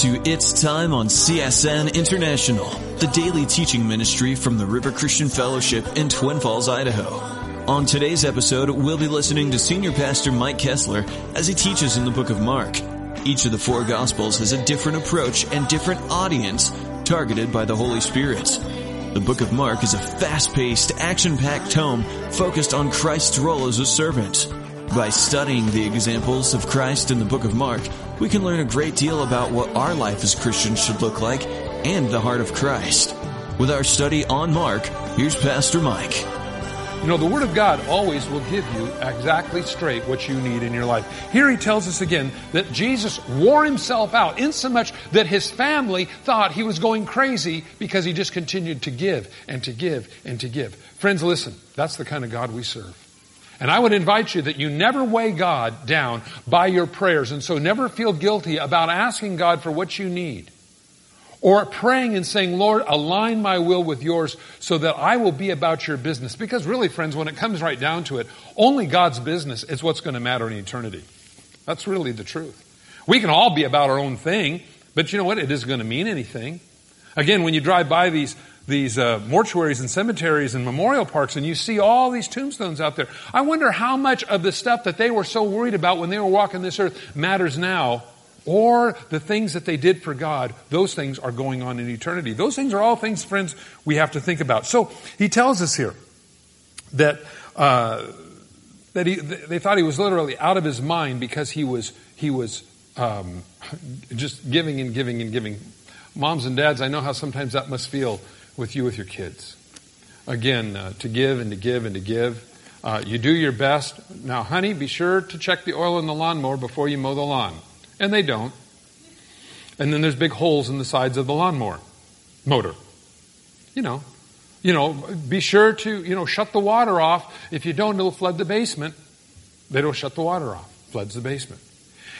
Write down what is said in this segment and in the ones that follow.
To It's Time on CSN International, the daily teaching ministry from the River Christian Fellowship in Twin Falls, Idaho. On today's episode, we'll be listening to Senior Pastor Mike Kessler as he teaches in the book of Mark. Each of the four Gospels has a different approach and different audience targeted by the Holy Spirit. The book of Mark is a fast-paced, action-packed tome focused on Christ's role as a servant. By studying the examples of Christ in the book of Mark, we can learn a great deal about what our life as Christians should look like and the heart of Christ. With our study on Mark, here's Pastor Mike. You know, the Word of God always will give you exactly straight what you need in your life. Here he tells us again that Jesus wore himself out insomuch that his family thought he was going crazy because he just continued to give and to give and to give. Friends, listen, that's the kind of God we serve. And I would invite you that you never weigh God down by your prayers and so never feel guilty about asking God for what you need. Or praying and saying, Lord, align my will with yours so that I will be about your business. Because really, friends, when it comes right down to it, only God's business is what's going to matter in eternity. That's really the truth. We can all be about our own thing, but you know what? It isn't going to mean anything. Again, when you drive by these these uh, mortuaries and cemeteries and memorial parks and you see all these tombstones out there. I wonder how much of the stuff that they were so worried about when they were walking this earth matters now or the things that they did for God, those things are going on in eternity. Those things are all things, friends, we have to think about. So he tells us here that uh, that he, they thought he was literally out of his mind because he was he was um, just giving and giving and giving. Moms and dads, I know how sometimes that must feel with you with your kids. Again, uh, to give and to give and to give. Uh, you do your best. Now, honey, be sure to check the oil in the lawnmower before you mow the lawn. And they don't. And then there's big holes in the sides of the lawnmower motor. You know, you know, be sure to, you know, shut the water off. If you don't, it'll flood the basement. They don't shut the water off. Floods the basement.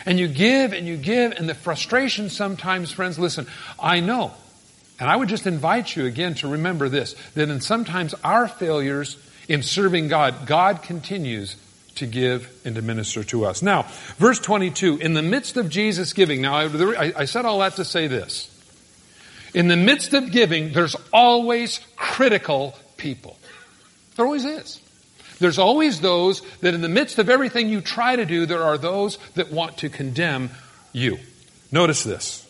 And you give and you give, and the frustration sometimes, friends, listen, I know and I would just invite you again to remember this that in sometimes our failures in serving God, God continues to give and to minister to us. Now, verse 22, in the midst of Jesus giving, now I, I said all that to say this. In the midst of giving, there's always critical people. There always is. There's always those that in the midst of everything you try to do, there are those that want to condemn you. Notice this.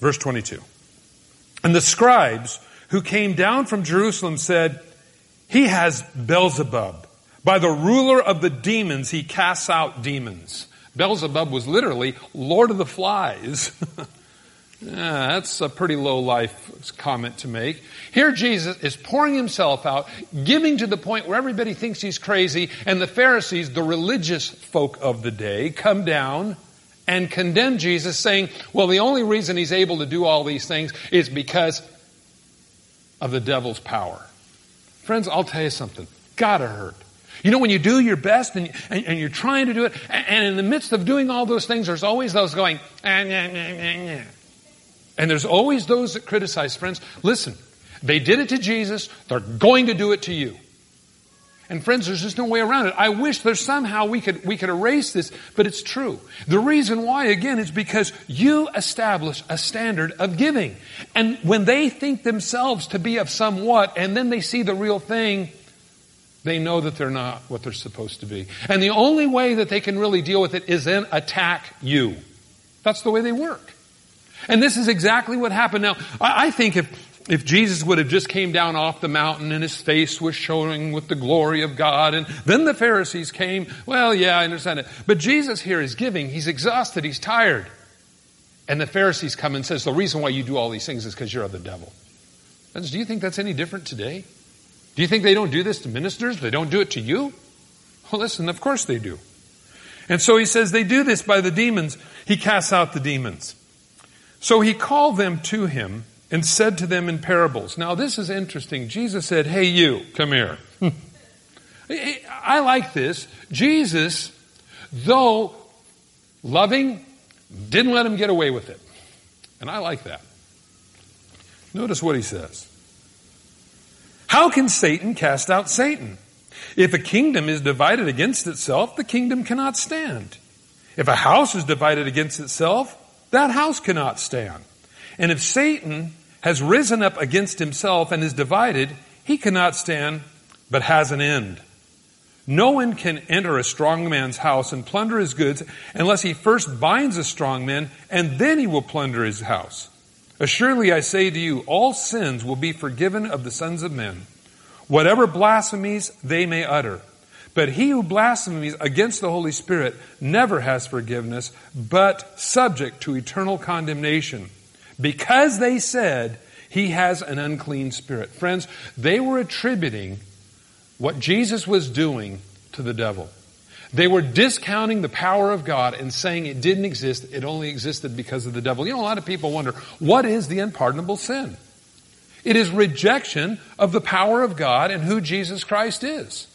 Verse 22. And the scribes who came down from Jerusalem said, He has Beelzebub. By the ruler of the demons, he casts out demons. Beelzebub was literally Lord of the Flies. yeah, that's a pretty low life comment to make. Here Jesus is pouring himself out, giving to the point where everybody thinks he's crazy, and the Pharisees, the religious folk of the day, come down and condemn Jesus, saying, well, the only reason he's able to do all these things is because of the devil's power. Friends, I'll tell you something. Gotta hurt. You know, when you do your best and, and, and you're trying to do it, and, in the midst of doing all those things, there's always those going, ah, nah, nah, nah, and there's always those that criticize. Friends, listen, they did it to Jesus, they're going to do it to you. And friends, there's just no way around it. I wish there's somehow we could, we could erase this, but it's true. The reason why, again, is because you establish a standard of giving. And when they think themselves to be of somewhat, and then they see the real thing, they know that they're not what they're supposed to be. And the only way that they can really deal with it is then attack you. That's the way they work. And this is exactly what happened. Now, I think if, if Jesus would have just came down off the mountain and his face was showing with the glory of God and then the Pharisees came, well, yeah, I understand it. But Jesus here is giving. He's exhausted. He's tired. And the Pharisees come and says, the reason why you do all these things is because you're of the devil. Friends, do you think that's any different today? Do you think they don't do this to ministers? They don't do it to you? Well, listen, of course they do. And so he says they do this by the demons. He casts out the demons. So he called them to him and said to them in parables. Now, this is interesting. Jesus said, Hey, you, come here. I like this. Jesus, though loving, didn't let him get away with it. And I like that. Notice what he says. How can Satan cast out Satan? If a kingdom is divided against itself, the kingdom cannot stand. If a house is divided against itself, that house cannot stand. And if Satan has risen up against himself and is divided, he cannot stand, but has an end. No one can enter a strong man's house and plunder his goods unless he first binds a strong man, and then he will plunder his house. Assuredly, I say to you, all sins will be forgiven of the sons of men, whatever blasphemies they may utter. But he who blasphemes against the Holy Spirit never has forgiveness, but subject to eternal condemnation because they said he has an unclean spirit. Friends, they were attributing what Jesus was doing to the devil. They were discounting the power of God and saying it didn't exist, it only existed because of the devil. You know, a lot of people wonder, what is the unpardonable sin? It is rejection of the power of God and who Jesus Christ is.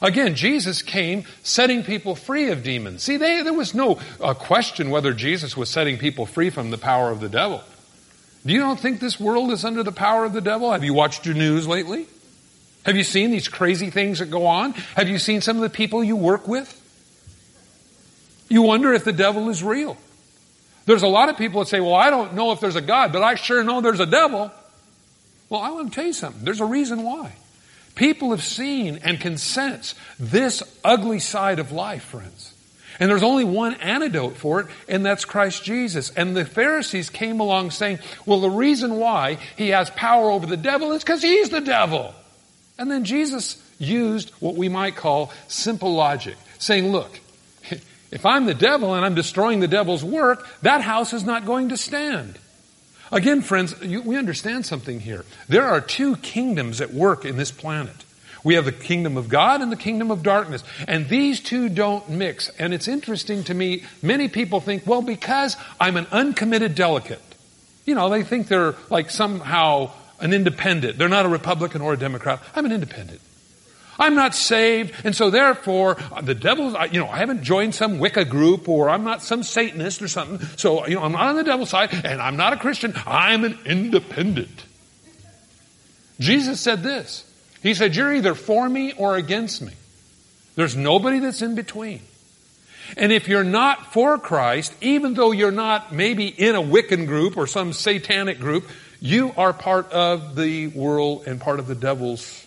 Again, Jesus came setting people free of demons. See, they, there was no uh, question whether Jesus was setting people free from the power of the devil. Do you not think this world is under the power of the devil? Have you watched your news lately? Have you seen these crazy things that go on? Have you seen some of the people you work with? You wonder if the devil is real. There's a lot of people that say, well, I don't know if there's a God, but I sure know there's a devil. Well, I want to tell you something. There's a reason why. People have seen and can sense this ugly side of life, friends. And there's only one antidote for it, and that's Christ Jesus. And the Pharisees came along saying, well, the reason why he has power over the devil is because he's the devil. And then Jesus used what we might call simple logic, saying, look, if I'm the devil and I'm destroying the devil's work, that house is not going to stand. Again, friends, you, we understand something here. There are two kingdoms at work in this planet. We have the kingdom of God and the kingdom of darkness. And these two don't mix. And it's interesting to me, many people think, well, because I'm an uncommitted delegate. You know, they think they're like somehow an independent. They're not a Republican or a Democrat. I'm an independent. I'm not saved, and so therefore, the devil's, you know, I haven't joined some Wicca group, or I'm not some Satanist or something, so, you know, I'm not on the devil's side, and I'm not a Christian. I'm an independent. Jesus said this. He said, You're either for me or against me. There's nobody that's in between. And if you're not for Christ, even though you're not maybe in a Wiccan group or some satanic group, you are part of the world and part of the devil's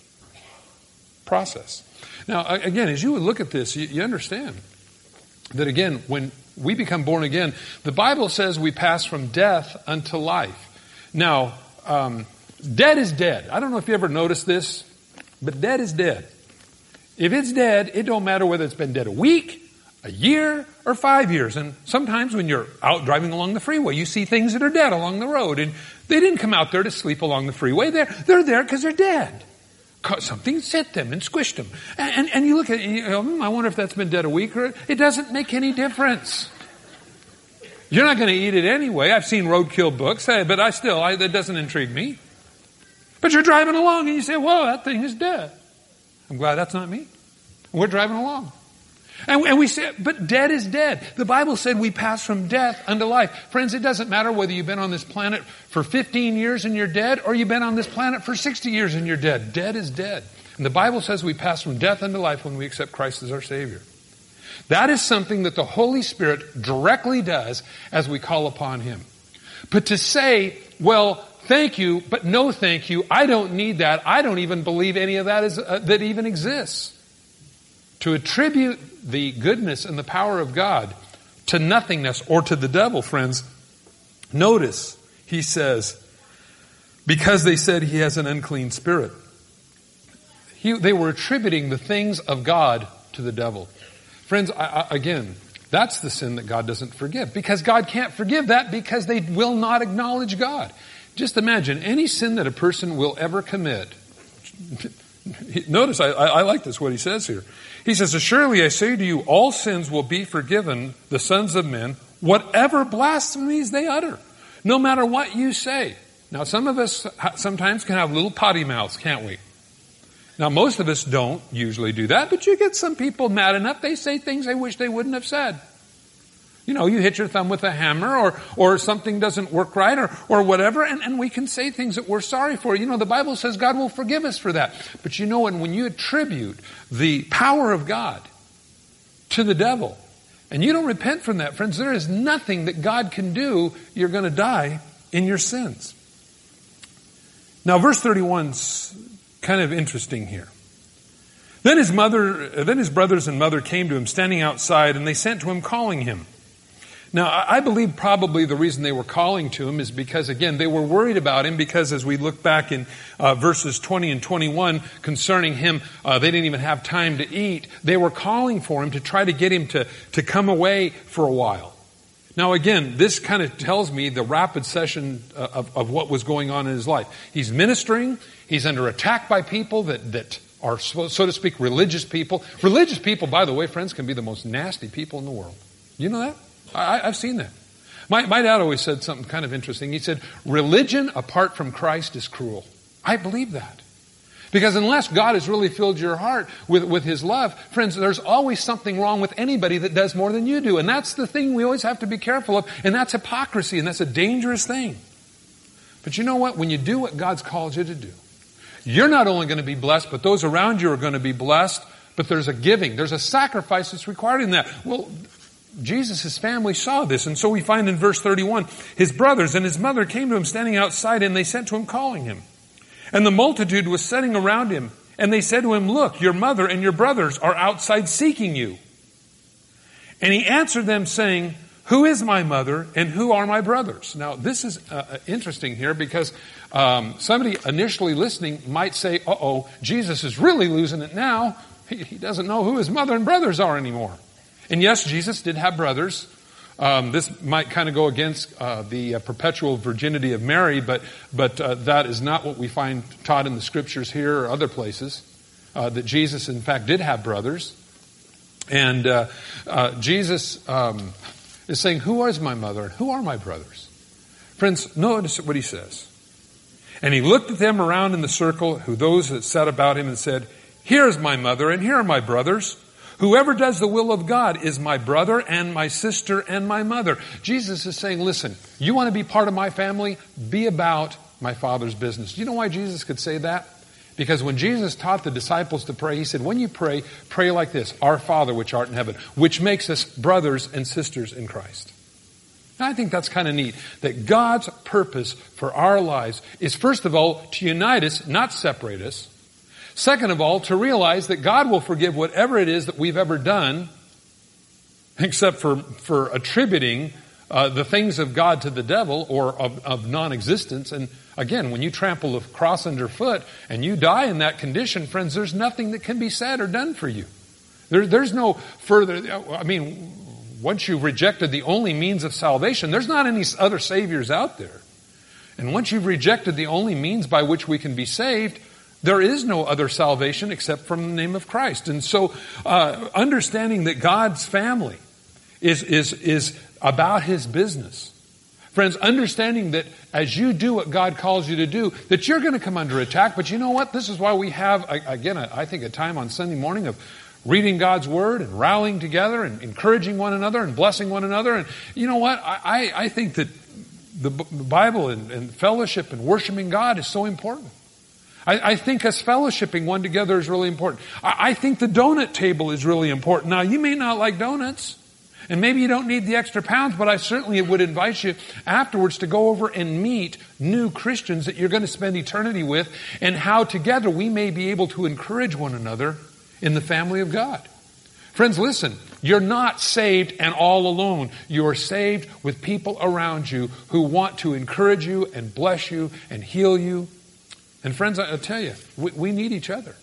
process. Now, again, as you look at this, you, understand that again, when we become born again, the Bible says we pass from death unto life. Now, um, dead is dead. I don't know if you ever noticed this. But dead is dead. If it's dead, it don't matter whether it's been dead a week, a year, or five years. And sometimes when you're out driving along the freeway, you see things that are dead along the road. And they didn't come out there to sleep along the freeway. They're, they're there because they're dead. Something hit them and squished them. And, and, and you look at it, you hmm, I wonder if that's been dead a week or it doesn't make any difference. You're not going to eat it anyway. I've seen roadkill books, but I still, I, that doesn't intrigue me. But you're driving along and you say, whoa, that thing is dead. I'm glad that's not me. We're driving along. And, and we say, but dead is dead. The Bible said we pass from death unto life. Friends, it doesn't matter whether you've been on this planet for 15 years and you're dead or you've been on this planet for 60 years and you're dead. Dead is dead. And the Bible says we pass from death unto life when we accept Christ as our Savior. That is something that the Holy Spirit directly does as we call upon Him. But to say, well, Thank you, but no thank you. I don't need that. I don't even believe any of that is, uh, that even exists. To attribute the goodness and the power of God to nothingness or to the devil, friends, notice he says, because they said he has an unclean spirit. He, they were attributing the things of God to the devil. Friends, I, I, again, that's the sin that God doesn't forgive because God can't forgive that because they will not acknowledge God. Just imagine any sin that a person will ever commit. Notice, I, I, like this, what he says here. He says, Surely I say to you, all sins will be forgiven the sons of men, whatever blasphemies they utter, no matter what you say. Now, some of us sometimes can have little potty mouths, can't we? Now, most of us don't usually do that, but you get some people mad enough, they say things they wish they wouldn't have said. You know, you hit your thumb with a hammer or, or something doesn't work right or, or whatever, and, and we can say things that we're sorry for. You know, the Bible says God will forgive us for that. But you know, when, when you attribute the power of God to the devil, and you don't repent from that, friends, there is nothing that God can do. You're going to die in your sins. Now, verse 31's kind of interesting here. Then his mother, then his brothers and mother came to him standing outside and they sent to him calling him. Now, I believe probably the reason they were calling to him is because, again, they were worried about him because as we look back in uh, verses 20 and 21 concerning him, uh, they didn't even have time to eat. They were calling for him to try to get him to, to come away for a while. Now, again, this kind of tells me the rapid session uh, of, of what was going on in his life. He's ministering. He's under attack by people that, that are, so to speak, religious people. Religious people, by the way, friends, can be the most nasty people in the world. You know that? I, have seen that. My, my dad always said something kind of interesting. He said, religion apart from Christ is cruel. I believe that. Because unless God has really filled your heart with, with His love, friends, there's always something wrong with anybody that does more than you do. And that's the thing we always have to be careful of. And that's hypocrisy. And that's a dangerous thing. But you know what? When you do what God's called you to do, you're not only going to be blessed, but those around you are going to be blessed. But there's a giving. There's a sacrifice that's required in that. Well, Jesus' family saw this. And so we find in verse 31, his brothers and his mother came to him standing outside and they sent to him calling him. And the multitude was sitting around him. And they said to him, look, your mother and your brothers are outside seeking you. And he answered them saying, who is my mother and who are my brothers? Now, this is uh, uh interesting here because um, somebody initially listening might say, uh oh, Jesus is really losing it now. He, he doesn't know who his mother and brothers are anymore. And yes, Jesus did have brothers. Um, this might kind of go against uh, the uh, perpetual virginity of Mary, but but uh, that is not what we find taught in the scriptures here or other places. Uh, that Jesus, in fact, did have brothers, and uh, uh, Jesus um, is saying, "Who is my mother and who are my brothers?" Friends, notice what he says. And he looked at them around in the circle, who those that sat about him, and said, "Here is my mother, and here are my brothers." Whoever does the will of God is my brother and my sister and my mother. Jesus is saying, listen, you want to be part of my family? Be about my Father's business. Do you know why Jesus could say that? Because when Jesus taught the disciples to pray, he said, when you pray, pray like this, Our Father which art in heaven, which makes us brothers and sisters in Christ. I think that's kind of neat. That God's purpose for our lives is first of all to unite us, not separate us. Second of all, to realize that God will forgive whatever it is that we've ever done, except for, for attributing uh, the things of God to the devil or of, of non existence. And again, when you trample the cross underfoot and you die in that condition, friends, there's nothing that can be said or done for you. There, there's no further, I mean, once you've rejected the only means of salvation, there's not any other saviors out there. And once you've rejected the only means by which we can be saved, there is no other salvation except from the name of Christ. And so, uh, understanding that God's family is, is, is about His business. Friends, understanding that as you do what God calls you to do, that you're going to come under attack. But you know what? This is why we have, again, I think a time on Sunday morning of reading God's Word and rallying together and encouraging one another and blessing one another. And you know what? I, I think that the Bible and, and fellowship and worshiping God is so important. I, I, think us fellowshipping one together is really important. I, I think the donut table is really important. Now, you may not like donuts. And maybe you don't need the extra pounds, but I certainly would invite you afterwards to go over and meet new Christians that you're going to spend eternity with and how together we may be able to encourage one another in the family of God. Friends, listen, you're not saved and all alone. You are saved with people around you who want to encourage you and bless you and heal you and friends, I tell you, we, we, need each other.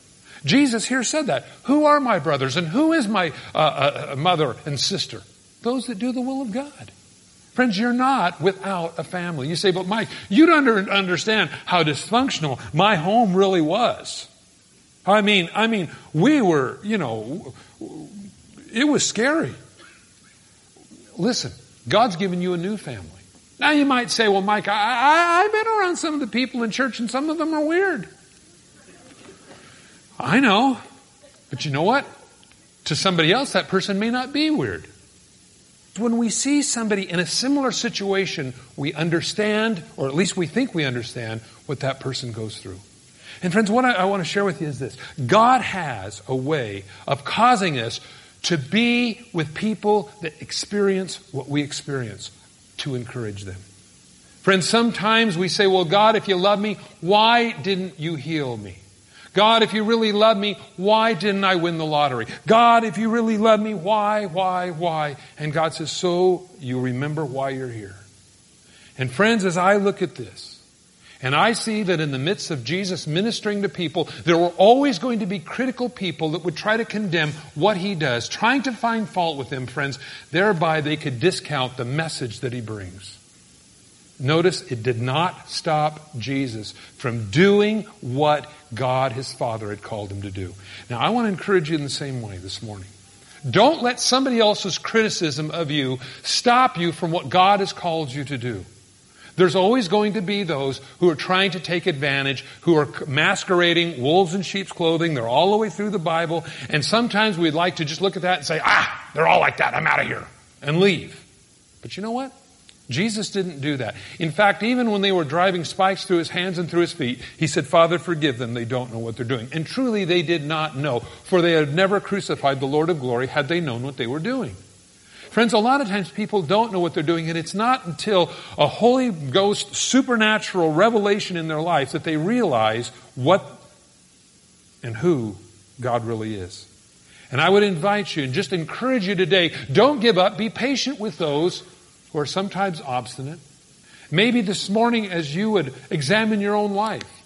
Jesus here said that. Who are my brothers and who is my uh, uh, uh, mother and sister? Those that do the will of God. Friends, you're not without a family. You say, but Mike, you don't understand how dysfunctional my home really was. I mean, I mean, we were, you know, it was scary. Listen, God's given you a new family. Now you might say, well, Mike, I, I've been around some of the people in church and some of them are weird. I know. But you know what? To somebody else, that person may not be weird. When we see somebody in a similar situation, we understand, or at least we think we understand, what that person goes through. And friends, what I, I want to share with you is this God has a way of causing us to be with people that experience what we experience, to encourage them. Friends, sometimes we say, well, God, if you love me, why didn't you heal me? God, if you really love me, why didn't I win the lottery? God, if you really love me, why, why, why? And God says, so you remember why you're here. And friends, as I look at this, and I see that in the midst of Jesus ministering to people, there were always going to be critical people that would try to condemn what he does, trying to find fault with him, friends. Thereby they could discount the message that he brings. Notice it did not stop Jesus from doing what God, his Father, had called him to do. Now, I want to encourage you in the same way this morning. Don't let somebody else's criticism of you stop you from what God has called you to do. There's always going to be those who are trying to take advantage, who are masquerading wolves in sheep's clothing. They're all the way through the Bible. And sometimes we'd like to just look at that and say, ah, they're all like that. I'm out of here. And leave. But you know what? Jesus didn't do that. In fact, even when they were driving spikes through his hands and through his feet, he said, Father, forgive them. They don't know what they're doing. And truly they did not know, for they had never crucified the Lord of glory had they known what they were doing. Friends, a lot of times people don't know what they're doing, and it's not until a Holy Ghost supernatural revelation in their life that they realize what and who God really is. And I would invite you and just encourage you today, don't give up. Be patient with those who are sometimes obstinate. Maybe this morning as you would examine your own life,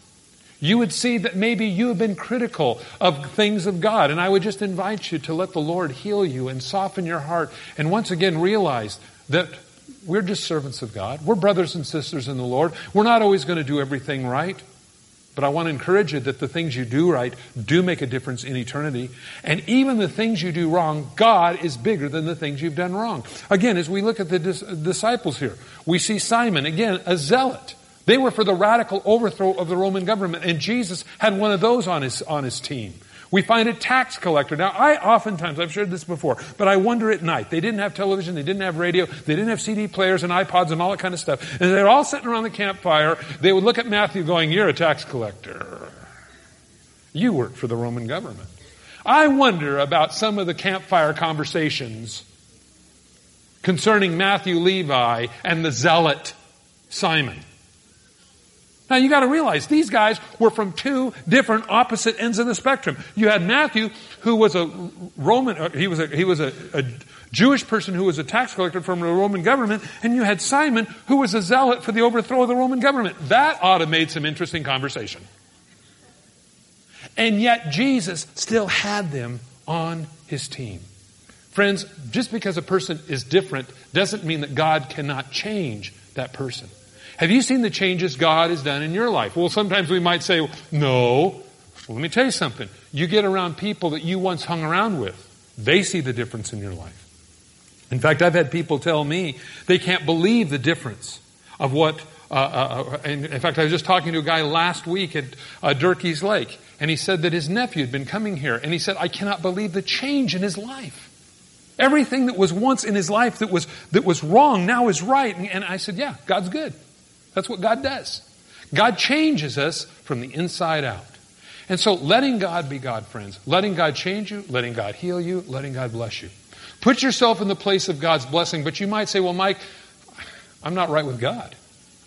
you would see that maybe you have been critical of things of God. And I would just invite you to let the Lord heal you and soften your heart. And once again, realize that we're just servants of God. We're brothers and sisters in the Lord. We're not always going to do everything right. But I want to encourage you that the things you do right do make a difference in eternity. And even the things you do wrong, God is bigger than the things you've done wrong. Again, as we look at the dis- disciples here, we see Simon, again, a zealot. They were for the radical overthrow of the Roman government, and Jesus had one of those on his, on his team. We find a tax collector. Now, I oftentimes, I've shared this before, but I wonder at night. They didn't have television, they didn't have radio, they didn't have CD players and iPods and all that kind of stuff. And they're all sitting around the campfire. They would look at Matthew going, You're a tax collector. You work for the Roman government. I wonder about some of the campfire conversations concerning Matthew Levi and the zealot Simon. Now you gotta realize these guys were from two different opposite ends of the spectrum. You had Matthew, who was a Roman, uh, he was a, he was a, a Jewish person who was a tax collector from the Roman government, and you had Simon, who was a zealot for the overthrow of the Roman government. That ought to made some interesting conversation. And yet Jesus still had them on his team. Friends, just because a person is different doesn't mean that God cannot change that person. Have you seen the changes God has done in your life? Well, sometimes we might say, no. Well, let me tell you something. You get around people that you once hung around with, they see the difference in your life. In fact, I've had people tell me they can't believe the difference of what. Uh, uh, uh in fact, I was just talking to a guy last week at uh, Dierkes Lake, and he said that his nephew had been coming here, and he said, I cannot believe the change in his life. Everything that was once in his life that was, that was wrong now is right. And, and I said, Yeah, God's good. That's what God does. God changes us from the inside out. And so letting God be God, friends, letting God change you, letting God heal you, letting God bless you. Put yourself in the place of God's blessing, but you might say, well, Mike, I'm not right with God.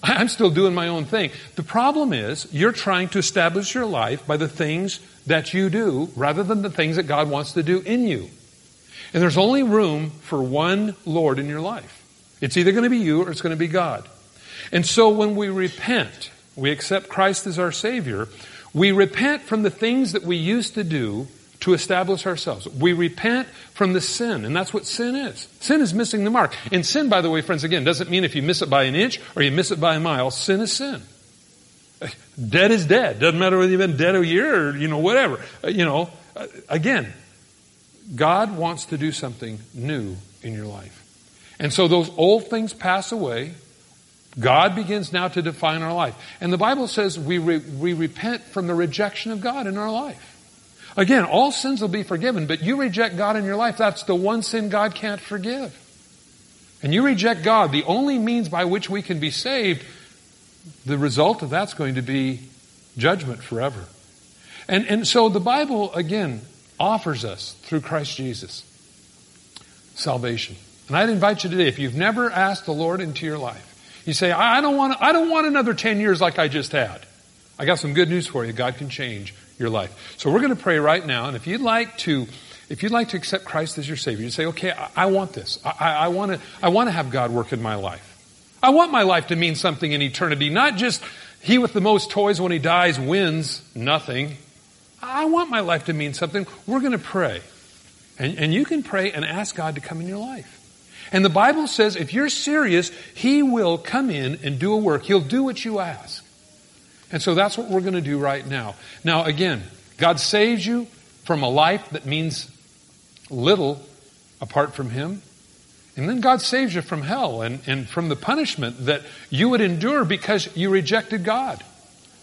I'm still doing my own thing. The problem is you're trying to establish your life by the things that you do rather than the things that God wants to do in you. And there's only room for one Lord in your life. It's either going to be you or it's going to be God. And so when we repent, we accept Christ as our Savior, we repent from the things that we used to do to establish ourselves. We repent from the sin, and that's what sin is. Sin is missing the mark. And sin, by the way, friends, again, doesn't mean if you miss it by an inch or you miss it by a mile. Sin is sin. Dead is dead. Doesn't matter whether you've been dead a year or, you know, whatever. Uh, you know, uh, again, God wants to do something new in your life. And so those old things pass away God begins now to define our life. And the Bible says we, re- we repent from the rejection of God in our life. Again, all sins will be forgiven, but you reject God in your life, that's the one sin God can't forgive. And you reject God, the only means by which we can be saved, the result of that's going to be judgment forever. And, and so the Bible, again, offers us through Christ Jesus salvation. And I'd invite you today, if you've never asked the Lord into your life, you say, I don't want, I don't want another 10 years like I just had. I got some good news for you. God can change your life. So we're going to pray right now. And if you'd like to, if you'd like to accept Christ as your Savior, you say, okay, I, I want this. I, I, I want to, I want to have God work in my life. I want my life to mean something in eternity, not just he with the most toys when he dies wins nothing. I want my life to mean something. We're going to pray. And, and you can pray and ask God to come in your life. And the Bible says if you're serious, He will come in and do a work. He'll do what you ask. And so that's what we're going to do right now. Now, again, God saves you from a life that means little apart from Him. And then God saves you from hell and, and from the punishment that you would endure because you rejected God.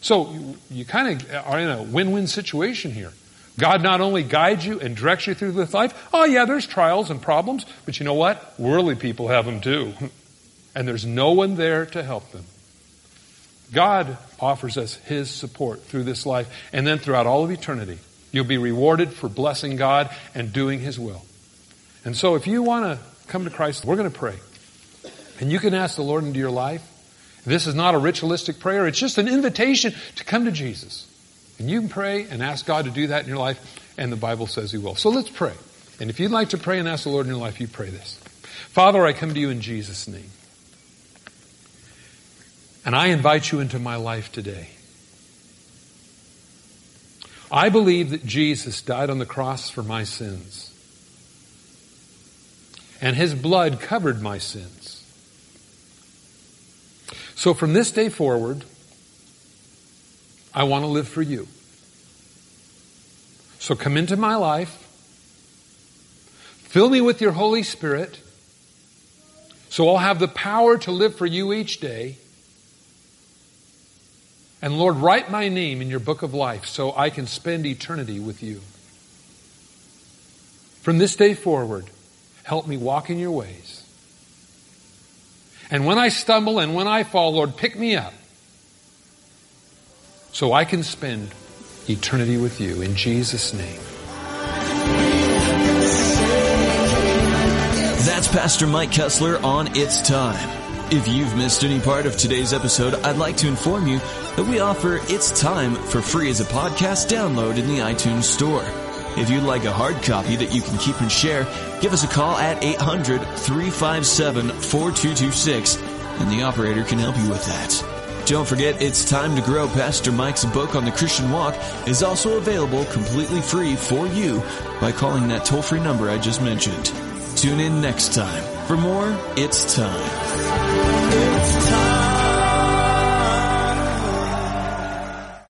So you, you kind of are in a win-win situation here. God not only guides you and directs you through this life, oh yeah, there's trials and problems, but you know what? Worldly people have them too. And there's no one there to help them. God offers us His support through this life and then throughout all of eternity. You'll be rewarded for blessing God and doing His will. And so if you want to come to Christ, we're going to pray. And you can ask the Lord into your life. This is not a ritualistic prayer. It's just an invitation to come to Jesus. And you can pray and ask God to do that in your life, and the Bible says He will. So let's pray. And if you'd like to pray and ask the Lord in your life, you pray this. Father, I come to you in Jesus' name. And I invite you into my life today. I believe that Jesus died on the cross for my sins. And his blood covered my sins. So from this day forward, I want to live for you. So come into my life. Fill me with your Holy Spirit. So I'll have the power to live for you each day. And Lord, write my name in your book of life so I can spend eternity with you. From this day forward, help me walk in your ways. And when I stumble and when I fall, Lord, pick me up so I can spend eternity with you in Jesus' name. That's Pastor Mike Kessler on It's Time. If you've missed any part of today's episode, I'd like to inform you that we offer It's Time for free as a podcast download in the iTunes Store. If you'd like a hard copy that you can keep and share, give us a call at 800-357-4226 and the operator can help you with that. Don't forget, it's time to grow. Pastor Mike's book on the Christian walk is also available completely free for you by calling that toll free number I just mentioned. Tune in next time for more It's Time.